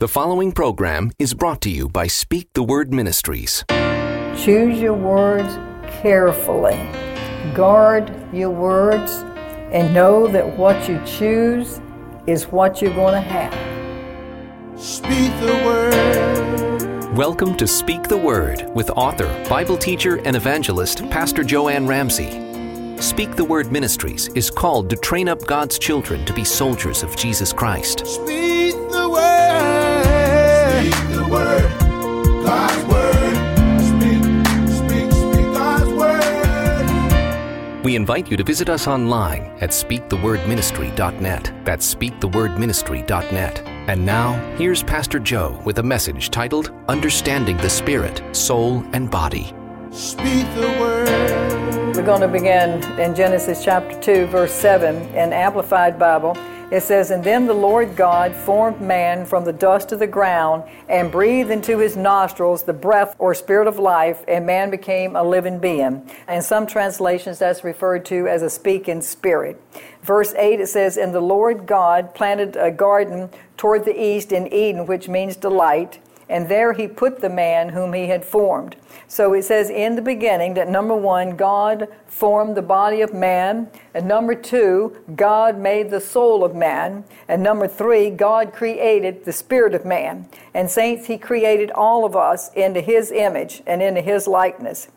The following program is brought to you by Speak the Word Ministries. Choose your words carefully. Guard your words and know that what you choose is what you're going to have. Speak the word. Welcome to Speak the Word with author, Bible teacher, and evangelist Pastor Jo Anne Ramsay. Speak the Word Ministries is called to train up God's children to be soldiers of Jesus Christ. Speak We invite you to visit us online at speakthewordministry.net. That's speakthewordministry.net. And now, here's Pastor Jo with a message titled Understanding the Spirit, Soul, and Body. Speak the word. We're going to begin in Genesis chapter 2, verse 7 in Amplified Bible. It says, And then the Lord God formed man from the dust of the ground and breathed into his nostrils the breath or spirit of life, and man became a living being. In some translations, that's referred to as a speaking spirit. Verse 8, it says, And the Lord God planted a garden toward the east in Eden, which means delight and there he put the man whom he had formed. So it says in the beginning that number one, God formed the body of man, and number two, God made the soul of man, and number three, God created the spirit of man. And saints, he created all of us into his image and into his likeness.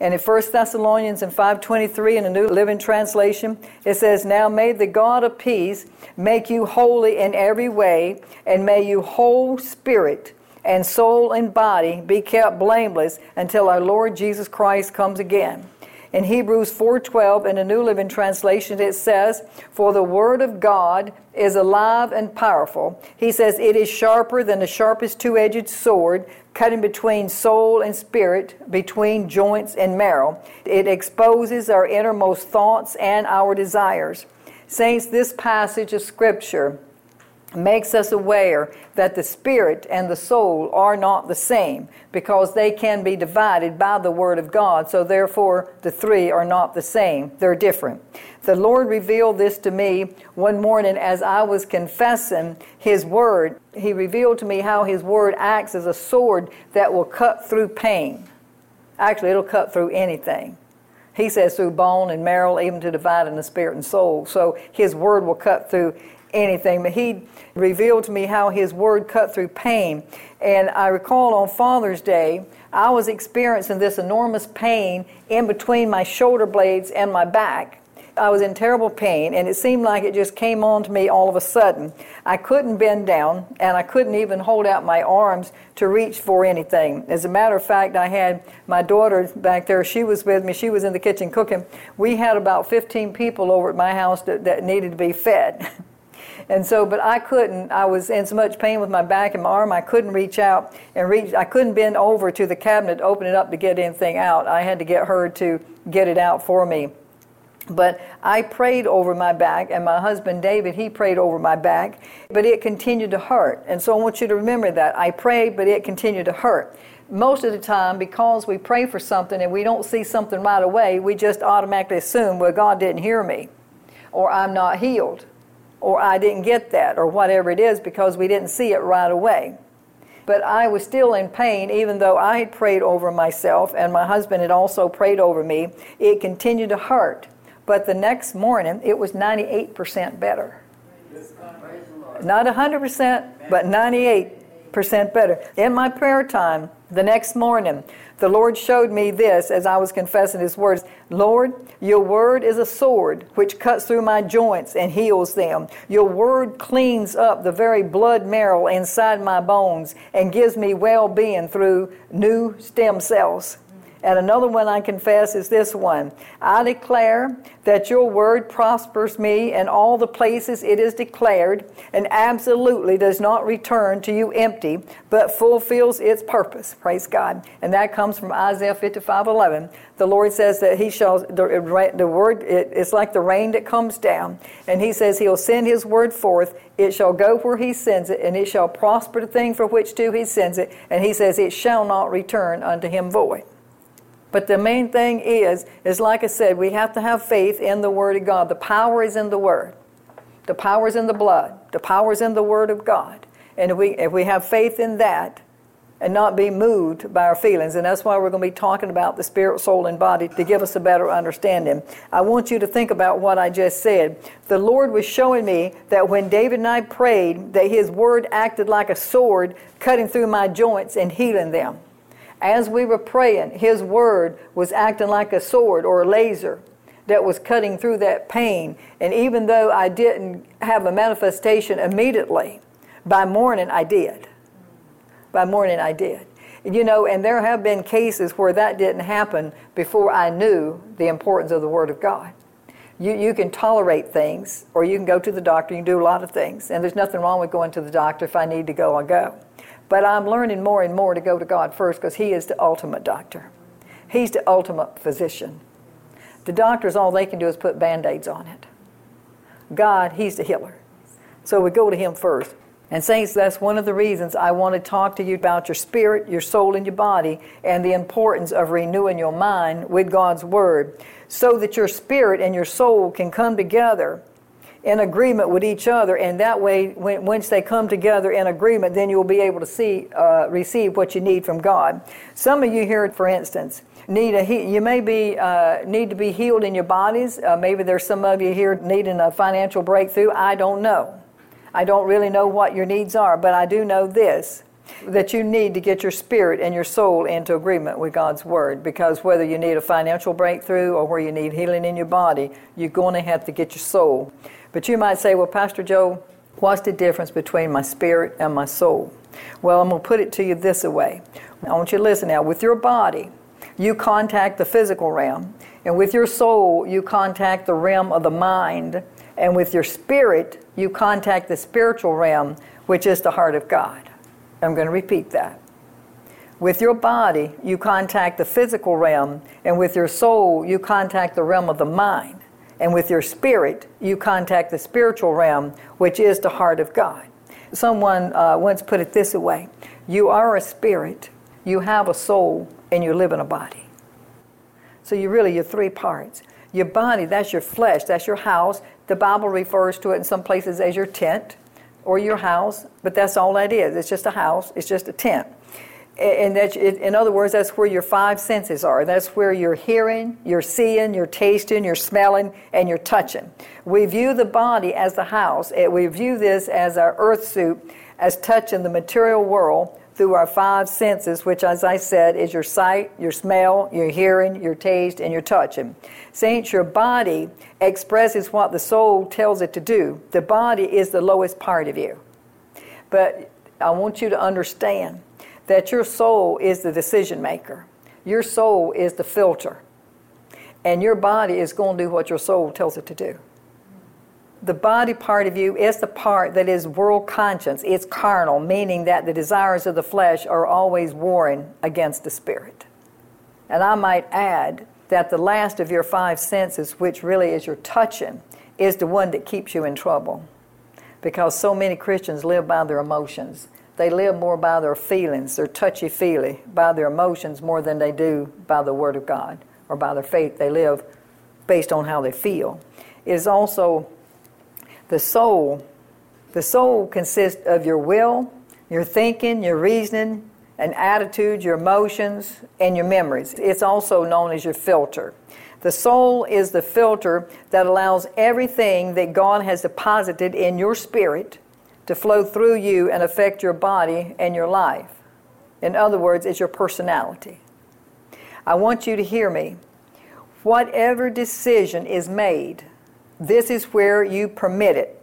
And in 1 Thessalonians and 5.23 in the New Living Translation, it says, Now may the God of peace make you holy in every way, and may you whole spirit, and soul and body be kept blameless until our Lord Jesus Christ comes again. In Hebrews 4:12 in the New Living Translation it says, "For the word of God is alive and powerful." He says it is sharper than the sharpest two-edged sword, cutting between soul and spirit, between joints and marrow. It exposes our innermost thoughts and our desires. Saints, this passage of scripture makes us aware that the spirit and the soul are not the same because they can be divided by the Word of God. So, therefore, the three are not the same, they're different. The Lord revealed this to me one morning as I was confessing His Word. He revealed to me how His Word acts as a sword that will cut through pain. Actually, it'll cut through anything. He says through bone and marrow, even to dividing the spirit and soul. So His Word will cut through anything, but he revealed to me how his word cut through pain. And I recall on Father's Day, I was experiencing this enormous pain in between my shoulder blades and my back. I was in terrible pain, and it seemed like it just came on to me all of a sudden. I couldn't bend down, and I couldn't even hold out my arms to reach for anything. As a matter of fact, I had my daughter back there. She was with me. She was in the kitchen cooking. We had about 15 people over at my house that, that needed to be fed. And so, but I couldn't. I was in so much pain with my back and my arm, I couldn't reach out and reach. I couldn't bend over to the cabinet, open it up to get anything out. I had to get her to get it out for me. But I prayed over my back, and my husband David, he prayed over my back, but it continued to hurt. And so I want you to remember that. I prayed, but it continued to hurt. Most of the time, because we pray for something and we don't see something right away, we just automatically assume, well, God didn't hear me, or I'm not healed or I didn't get that, or whatever it is, because we didn't see it right away. But I was still in pain, even though I had prayed over myself and my husband had also prayed over me. It continued to hurt. But the next morning, it was 98% better. Not 100%, but 98% better. In my prayer time, the next morning, the Lord showed me this as I was confessing His words Lord, your word is a sword which cuts through my joints and heals them. Your word cleans up the very blood marrow inside my bones and gives me well being through new stem cells. And another one I confess is this one I declare that your word prospers me in all the places it is declared and absolutely does not return to you empty, but fulfills its purpose. Praise God. And that comes from Isaiah 55 11. The Lord says that He shall, the, the word, it, it's like the rain that comes down. And He says He'll send His word forth. It shall go where He sends it, and it shall prosper the thing for which to He sends it. And He says it shall not return unto Him void. But the main thing is, is like I said, we have to have faith in the Word of God. The power is in the Word. The power is in the blood. The power is in the Word of God. And if we, if we have faith in that and not be moved by our feelings, and that's why we're going to be talking about the spirit, soul, and body to give us a better understanding. I want you to think about what I just said. The Lord was showing me that when David and I prayed, that His word acted like a sword cutting through my joints and healing them. As we were praying, His word was acting like a sword or a laser that was cutting through that pain. And even though I didn't have a manifestation immediately, by morning I did. By morning I did. You know, and there have been cases where that didn't happen before I knew the importance of the Word of God. You, you can tolerate things, or you can go to the doctor, you can do a lot of things. And there's nothing wrong with going to the doctor. If I need to go, I'll go. But I'm learning more and more to go to God first because He is the ultimate doctor. He's the ultimate physician. The doctors, all they can do is put band aids on it. God, He's the healer. So we go to Him first. And, Saints, that's one of the reasons I want to talk to you about your spirit, your soul, and your body, and the importance of renewing your mind with God's Word so that your spirit and your soul can come together in agreement with each other. And that way, when, once they come together in agreement, then you'll be able to see, uh, receive what you need from God. Some of you here, for instance, need a you may be uh, need to be healed in your bodies. Uh, maybe there's some of you here needing a financial breakthrough. I don't know. I don't really know what your needs are, but I do know this that you need to get your spirit and your soul into agreement with God's Word because whether you need a financial breakthrough or where you need healing in your body, you're going to have to get your soul. But you might say, well, Pastor Jo, what's the difference between my spirit and my soul? Well, I'm going to put it to you this way. I want you to listen now. With your body, you contact the physical realm, and with your soul, you contact the realm of the mind, and with your spirit, you contact the spiritual realm, which is the heart of God. I'm going to repeat that. With your body, you contact the physical realm, and with your soul, you contact the realm of the mind. And with your spirit, you contact the spiritual realm, which is the heart of God. Someone uh, once put it this way You are a spirit, you have a soul, and you live in a body. So you really, you're three parts. Your body, that's your flesh, that's your house. The Bible refers to it in some places as your tent or your house, but that's all that is. It's just a house, it's just a tent. And that, in other words, that's where your five senses are. That's where you're hearing, you're seeing, you're tasting, you're smelling, and you're touching. We view the body as the house. We view this as our earth suit, as touching the material world through our five senses, which, as I said, is your sight, your smell, your hearing, your taste, and your touching. Saints, your body expresses what the soul tells it to do. The body is the lowest part of you. But I want you to understand that your soul is the decision maker, your soul is the filter, and your body is going to do what your soul tells it to do the body part of you is the part that is world conscience. It's carnal, meaning that the desires of the flesh are always warring against the spirit. And I might add that the last of your five senses, which really is your touching, is the one that keeps you in trouble. Because so many Christians live by their emotions. They live more by their feelings, their touchy feely, by their emotions more than they do by the Word of God or by their faith. They live based on how they feel. It is also the soul. The soul consists of your will, your thinking, your reasoning, and attitude, your emotions, and your memories. It's also known as your filter. The soul is the filter that allows everything that God has deposited in your spirit to flow through you and affect your body and your life. In other words, it's your personality. I want you to hear me. Whatever decision is made, this is where you permit it.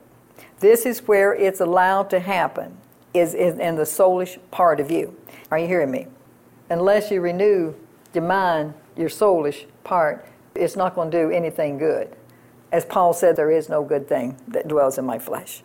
This is where it's allowed to happen, is, in the soulish part of you. Are you hearing me? Unless you renew your mind, your soulish part, it's not going to do anything good. As Paul said, there is no good thing that dwells in my flesh.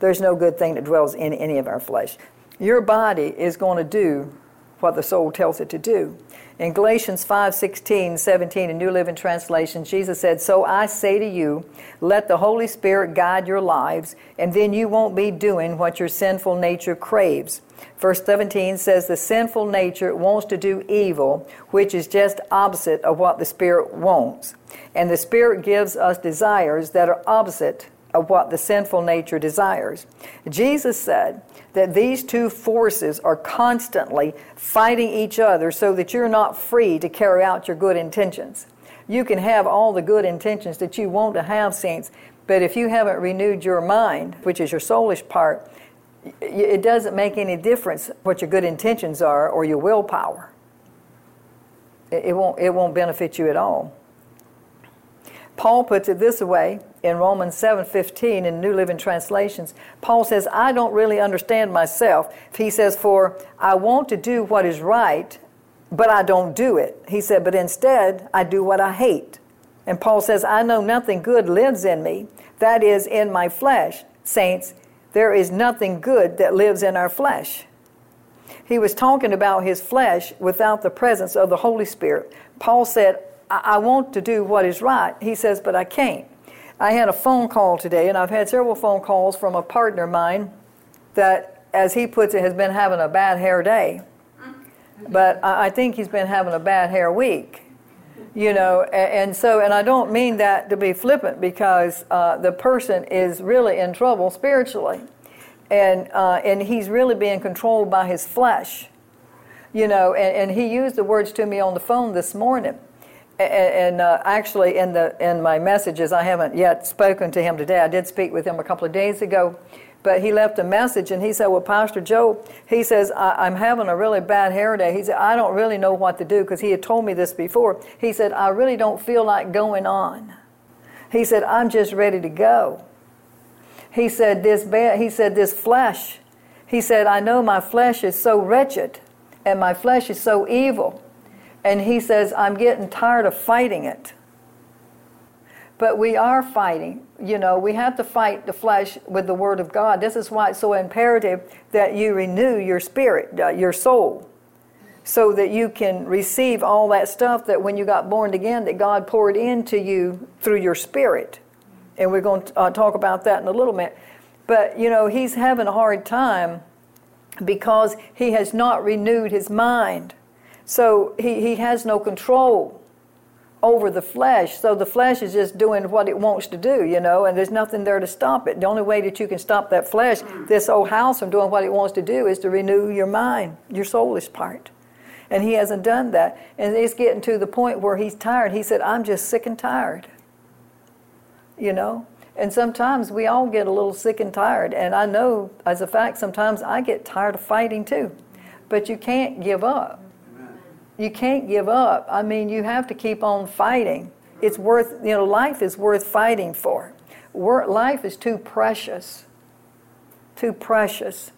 There's no good thing that dwells in any of our flesh. Your body is going to do what the soul tells it to do. In Galatians 5 16, 17, in New Living Translation, Jesus said, So I say to you, let the Holy Spirit guide your lives, and then you won't be doing what your sinful nature craves. Verse 17 says, The sinful nature wants to do evil, which is just opposite of what the Spirit wants. And the Spirit gives us desires that are opposite of what the sinful nature desires. Jesus said that these two forces are constantly fighting each other so that you're not free to carry out your good intentions. You can have all the good intentions that you want to have, saints, but if you haven't renewed your mind, which is your soulish part, it doesn't make any difference what your good intentions are or your willpower. It won't, it won't benefit you at all. Paul puts it this way in Romans 7:15 in New Living Translations. Paul says, "I don't really understand myself." He says, "For I want to do what is right, but I don't do it." He said, "But instead, I do what I hate." And Paul says, "I know nothing good lives in me, that is in my flesh." Saints, there is nothing good that lives in our flesh. He was talking about his flesh without the presence of the Holy Spirit. Paul said, I, want to do what is right. He says, but I can't. I had a phone call today, and I've had several phone calls from a partner of mine that, as he puts it, has been having a bad hair day. But I think he's been having a bad hair week. You know, and, so, and I don't mean that to be flippant because uh, the person is really in trouble spiritually. And, uh, and he's really being controlled by his flesh. You know, and, and he used the words to me on the phone this morning and, uh, actually in the in my messages i haven't yet spoken to him today. I did speak with him a couple of days ago but he left a message and he said well pastor jo he says I, am having a really bad hair day. He said i don't really know what to do because he had told me this before. He said i really don't feel like going on. He said i'm just ready to go. He said this bad he said this flesh. He said i know my flesh is so wretched and my flesh is so evil and he says, I'm getting tired of fighting it. But we are fighting. You know, we have to fight the flesh with the Word of God. This is why it's so imperative that you renew your spirit, uh, your soul, so that you can receive all that stuff that when you got born again, that God poured into you through your spirit. And we're going to uh, talk about that in a little bit. But, you know, he's having a hard time because he has not renewed his mind. So he, he has no control over the flesh. So the flesh is just doing what it wants to do, you know, and there's nothing there to stop it. The only way that you can stop that flesh, this old house, from doing what it wants to do is to renew your mind, your soulish part. And he hasn't done that. And it's getting to the point where he's tired. He said, I'm just sick and tired. You know? And sometimes we all get a little sick and tired. And I know, as a fact, sometimes I get tired of fighting too. But you can't give up you can't give up. I mean, you have to keep on fighting. It's worth, you know, life is worth fighting for. Life is too precious, too precious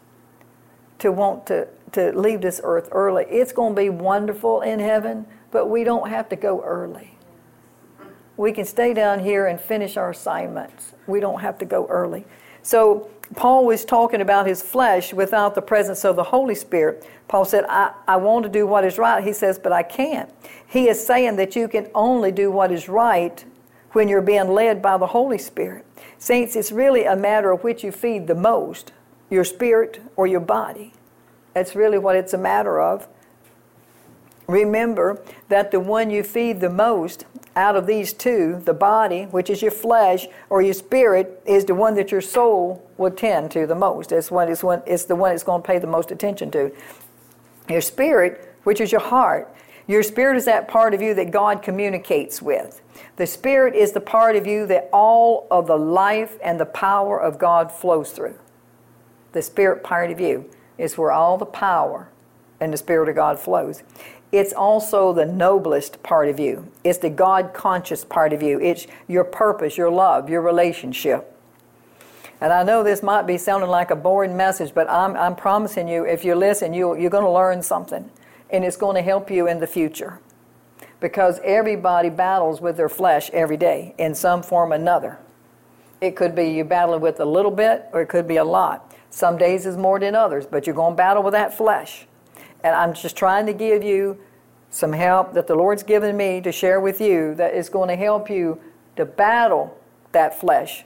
to want to, to leave this earth early. It's going to be wonderful in heaven, but we don't have to go early. We can stay down here and finish our assignments. We don't have to go early. So, Paul was talking about his flesh without the presence of the Holy Spirit. Paul said, I, I want to do what is right. He says, but I can't. He is saying that you can only do what is right when you're being led by the Holy Spirit. Saints, it's really a matter of which you feed the most your spirit or your body. That's really what it's a matter of. Remember that the one you feed the most out of these two, the body, which is your flesh, or your spirit, is the one that your soul will tend to the most. It's, one, it's, one, it's the one it's going to pay the most attention to. Your spirit, which is your heart, your spirit is that part of you that God communicates with. The spirit is the part of you that all of the life and the power of God flows through. The spirit part of you is where all the power and the spirit of God flows. It's also the noblest part of you. It's the God conscious part of you. It's your purpose, your love, your relationship. And I know this might be sounding like a boring message, but I'm, I'm promising you, if you listen, you, you're going to learn something. And it's going to help you in the future. Because everybody battles with their flesh every day in some form or another. It could be you battle with a little bit, or it could be a lot. Some days is more than others, but you're going to battle with that flesh. And I'm just trying to give you some help that the Lord's given me to share with you that is going to help you to battle that flesh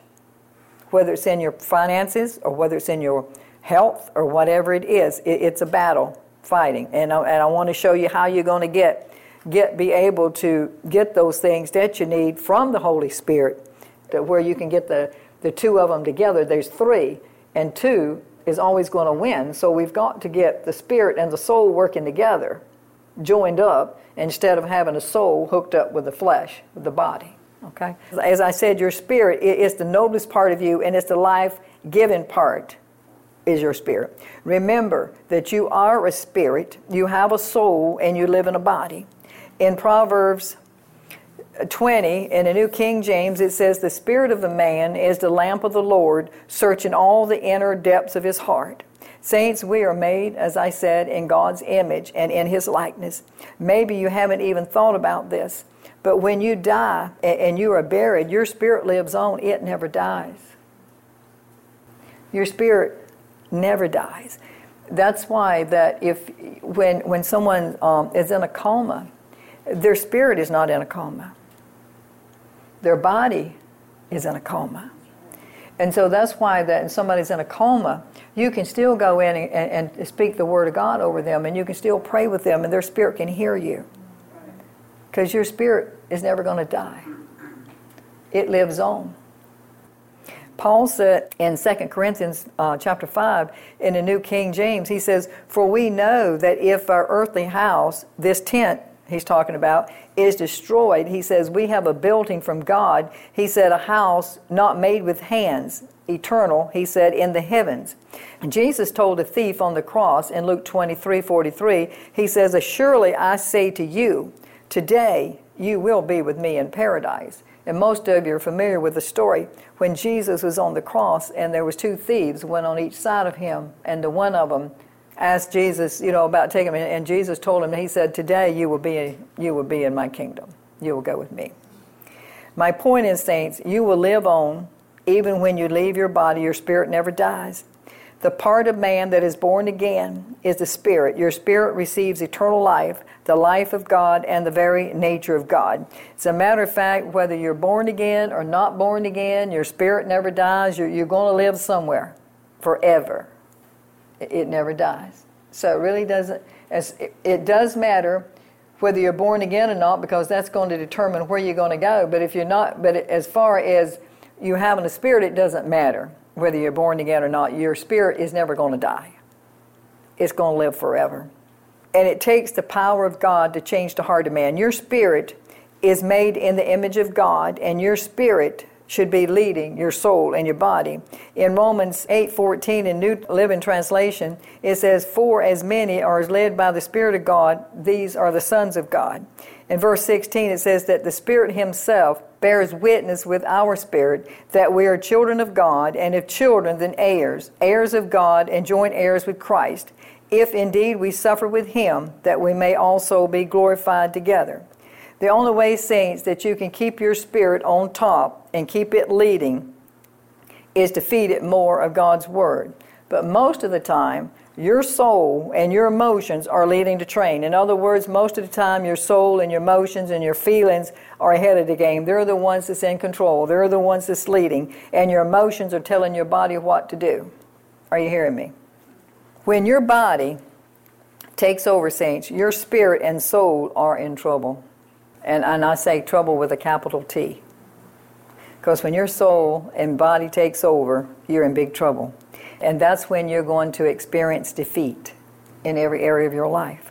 whether it's in your finances or whether it's in your health or whatever it is. It, it's a battle fighting. And I, and I want to show you how you're going to get, get, be able to get those things that you need from the Holy Spirit to where you can get the, the two of them together, there's three, and two is always going to win. So we've got to get the spirit and the soul working together, joined up, instead of having a soul hooked up with the flesh, with the body. Okay? As I said, your spirit is the noblest part of you, and it's the life giving part is your spirit. Remember that you are a spirit, you have a soul, and you live in a body. In Proverbs 20, in the New King James, it says, The spirit of the man is the lamp of the Lord, searching all the inner depths of his heart. Saints, we are made, as I said, in God's image and in his likeness. Maybe you haven't even thought about this, but when you die and you are buried, your spirit lives on, it never dies. Your spirit never dies. That's why that if when when someone um, is in a coma, their spirit is not in a coma. Their body is in a coma. And so that's why that when somebody's in a coma, you can still go in and, and, and speak the word of God over them, and you can still pray with them, and their spirit can hear you. Because your spirit is never going to die. It lives on. Paul said in 2 Corinthians uh, chapter 5 in the New King James, he says, For we know that if our earthly house, this tent he's talking about, is destroyed, he says, we have a building from God. He said, a house not made with hands, eternal, he said, in the heavens. And Jesus told a thief on the cross in Luke 23 43, he says, Surely I say to you, today you will be with me in paradise. And most of you are familiar with the story when Jesus was on the cross and there was two thieves, one on each side of him, and the one of them asked Jesus, you know, about taking him, and Jesus told him, he said, "Today you will be you will be in my kingdom. You will go with me." My point is, saints, you will live on even when you leave your body. Your spirit never dies. The part of man that is born again is the spirit. Your spirit receives eternal life, the life of God, and the very nature of God. As a matter of fact, whether you're born again or not born again, your spirit never dies. You're, you're going to live somewhere forever. It, never dies. So it really doesn't, as, it, it does matter whether you're born again or not because that's going to determine where you're going to go. But if you're not, but as far as you having a spirit, it doesn't matter whether you're born again or not, your spirit is never going to die. It's going to live forever. And it takes the power of God to change the heart of man. Your spirit is made in the image of God, and your spirit should be leading your soul and your body. In Romans 8:14 in New Living Translation, it says, "For as many are led by the Spirit of God, these are the sons of God." In verse 16, it says that the Spirit Himself bears witness with our spirit that we are children of God, and if children, then heirs, heirs of God, and joint heirs with Christ, if indeed we suffer with Him, that we may also be glorified together. The only way, saints, that you can keep your spirit on top and keep it leading is to feed it more of God's Word. But most of the time, your soul and your emotions are leading the train. In other words, most of the time, your soul and your emotions and your feelings are ahead of the game. They're the ones that's in control, they're the ones that's leading, and your emotions are telling your body what to do. Are you hearing me? When your body takes over, saints, your spirit and soul are in trouble. And, and I say trouble with a capital T. Because when your soul and body takes over, you're in big trouble. And that's when you're going to experience defeat in every area of your life.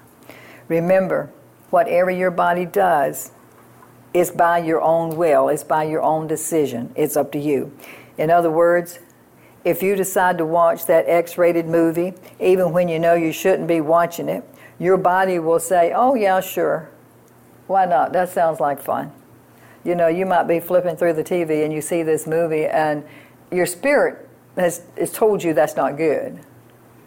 Remember, whatever your body does is by your own will, it's by your own decision. It's up to you. In other words, if you decide to watch that X rated movie, even when you know you shouldn't be watching it, your body will say, Oh, yeah, sure. Why not? That sounds like fun. You know, you might be flipping through the TV and you see this movie, and your spirit has, has told you that's not good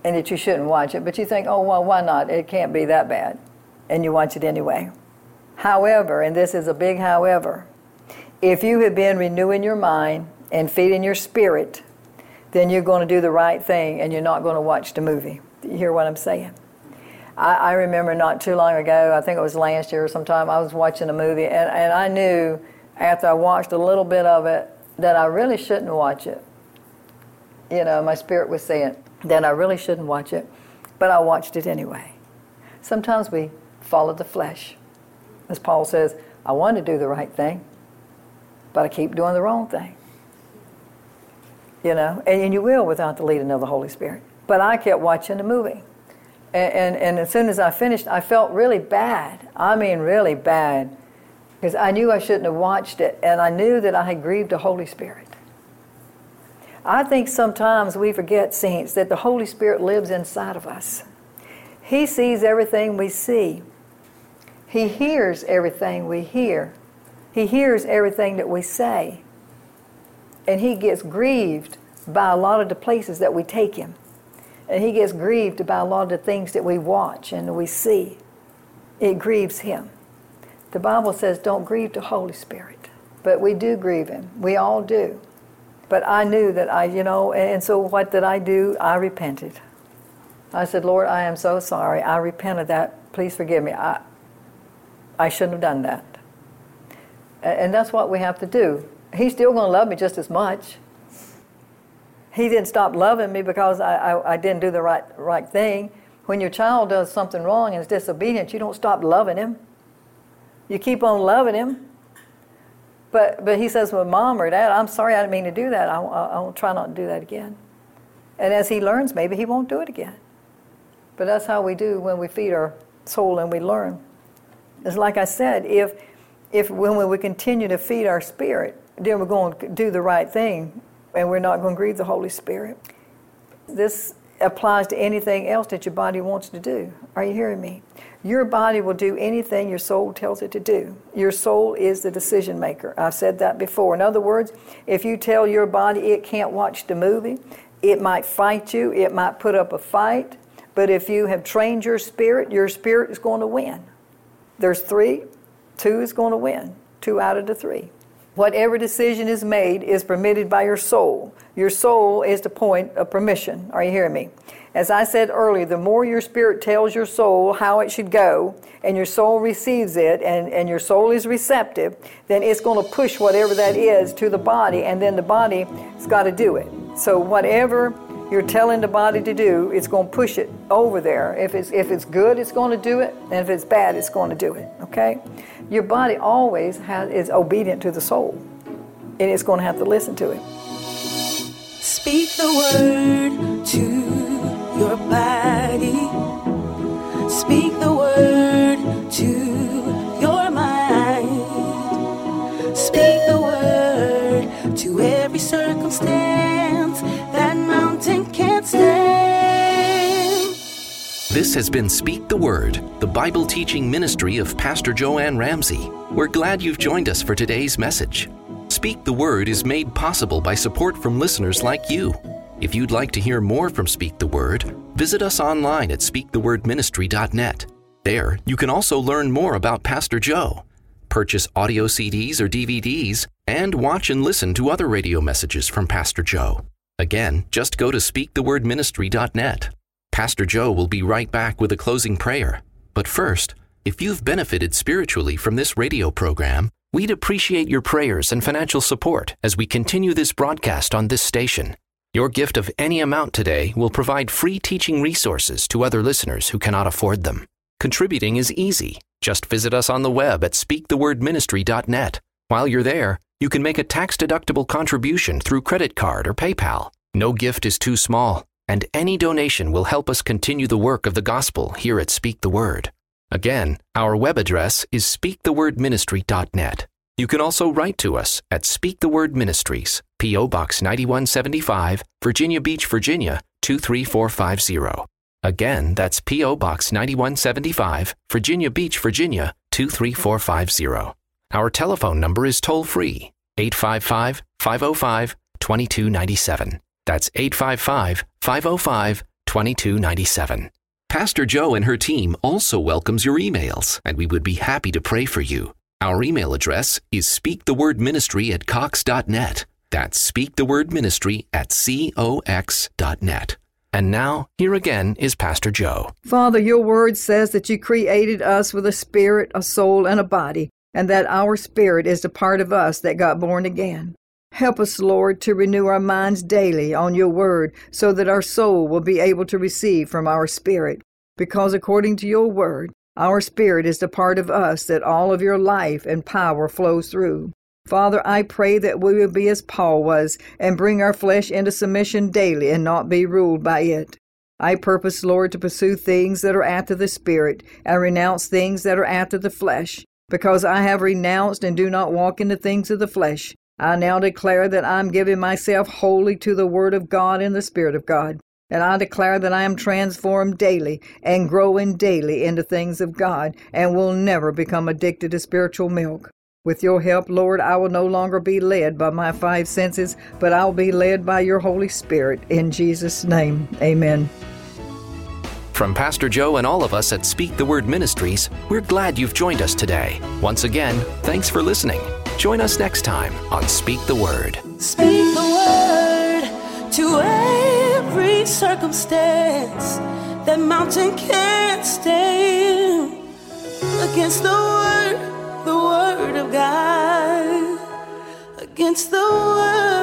and that you shouldn't watch it, but you think, oh, well, why not? It can't be that bad. And you watch it anyway. However, and this is a big however, if you have been renewing your mind and feeding your spirit, then you're going to do the right thing and you're not going to watch the movie. You hear what I'm saying? I, I remember not too long ago, I think it was last year or sometime, I was watching a movie and, and I knew after I watched a little bit of it that I really shouldn't watch it you know, my spirit was saying, then I really shouldn't watch it, but I watched it anyway. Sometimes we follow the flesh. As Paul says, I want to do the right thing, but I keep doing the wrong thing. you know, and, and you will without the leading of the Holy Spirit. But I kept watching the movie. And, and, and as soon as I finished, I felt really bad. I mean, really bad. Because I knew I shouldn't have watched it, and I knew that I had grieved the Holy Spirit. I think sometimes we forget, saints, that the Holy Spirit lives inside of us. He sees everything we see, He hears everything we hear, He hears everything that we say, and He gets grieved by a lot of the places that we take Him. And He gets grieved by a lot of the things that we watch and we see. It grieves Him. The Bible says, don't grieve the Holy Spirit. But we do grieve Him. We all do. But I knew that I, you know, and so what did I do? I repented. I said, Lord, I am so sorry. I repent of that. Please forgive me. I, I shouldn't have done that. And that's what we have to do. He's still going to love me just as much. He didn't stop loving me because I, I, I didn't do the right, right thing. When your child does something wrong and is disobedient, you don't stop loving him. You keep on loving him. But, but he says, well, mom or dad, I'm sorry, I didn't mean to do that. I, I, I will try not to do that again. And as he learns, maybe he won't do it again. But that's how we do when we feed our soul and we learn. It's like I said, if, if when we continue to feed our spirit, then we're going to do the right thing and we're not going to grieve the Holy Spirit. This applies to anything else that your body wants to do. Are you hearing me? Your body will do anything your soul tells it to do. Your soul is the decision maker. I've said that before. In other words, if you tell your body it can't watch the movie, it might fight you, it might put up a fight, but if you have trained your spirit, your spirit is going to win. There's three, two is going to win, two out of the three. Whatever decision is made is permitted by your soul. Your soul is the point of permission. Are you hearing me? As I said earlier, the more your spirit tells your soul how it should go, and your soul receives it, and, and your soul is receptive, then it's going to push whatever that is to the body, and then the body's got to do it. So, whatever you're telling the body to do, it's going to push it over there. If it's, if it's good, it's going to do it, and if it's bad, it's going to do it. Okay? Your body always has, is obedient to the soul, and it's going to have to listen to it. Speak the word to your body. Speak the word to your mind. Speak the word to every circumstance. This has been Speak the Word, the Bible teaching ministry of Pastor Jo Anne Ramsay. We're glad you've joined us for today's message. Speak the Word is made possible by support from listeners like you. If you'd like to hear more from Speak the Word, visit us online at speakthewordministry.net. There, you can also learn more about Pastor Jo, purchase audio CDs or DVDs, and watch and listen to other radio messages from Pastor Jo. Again, just go to speakthewordministry.net. Pastor Jo will be right back with a closing prayer. But first, if you've benefited spiritually from this radio program, we'd appreciate your prayers and financial support as we continue this broadcast on this station. Your gift of any amount today will provide free teaching resources to other listeners who cannot afford them. Contributing is easy. Just visit us on the web at speakthewordministry.net. While you're there, you can make a tax deductible contribution through credit card or PayPal. No gift is too small, and any donation will help us continue the work of the gospel here at Speak the Word. Again, our web address is speakthewordministry.net. You can also write to us at Speak the Word Ministries, P.O. Box 9175, Virginia Beach, Virginia 23450. Again, that's P.O. Box 9175, Virginia Beach, Virginia 23450. Our telephone number is toll free 855 505 2297. That's 855 505 2297. Pastor Jo and her team also welcomes your emails, and we would be happy to pray for you. Our email address is speakthewordministry at cox.net. That's speakthewordministry at cox.net. And now, here again is Pastor Jo. Father, your word says that you created us with a spirit, a soul, and a body, and that our spirit is the part of us that got born again. Help us, Lord, to renew our minds daily on your word so that our soul will be able to receive from our spirit. Because according to your word, our spirit is the part of us that all of your life and power flows through. Father, I pray that we will be as Paul was and bring our flesh into submission daily and not be ruled by it. I purpose, Lord, to pursue things that are after the Spirit and renounce things that are after the flesh. Because I have renounced and do not walk in the things of the flesh, I now declare that I am giving myself wholly to the Word of God and the Spirit of God. And I declare that I am transformed daily and growing daily into things of God and will never become addicted to spiritual milk. With your help, Lord, I will no longer be led by my five senses, but I'll be led by your Holy Spirit. In Jesus' name, amen. From Pastor Jo and all of us at Speak the Word Ministries, we're glad you've joined us today. Once again, thanks for listening. Join us next time on Speak the Word. Speak the word to every circumstance. That mountain can't stand against the word, the word of God. Against the word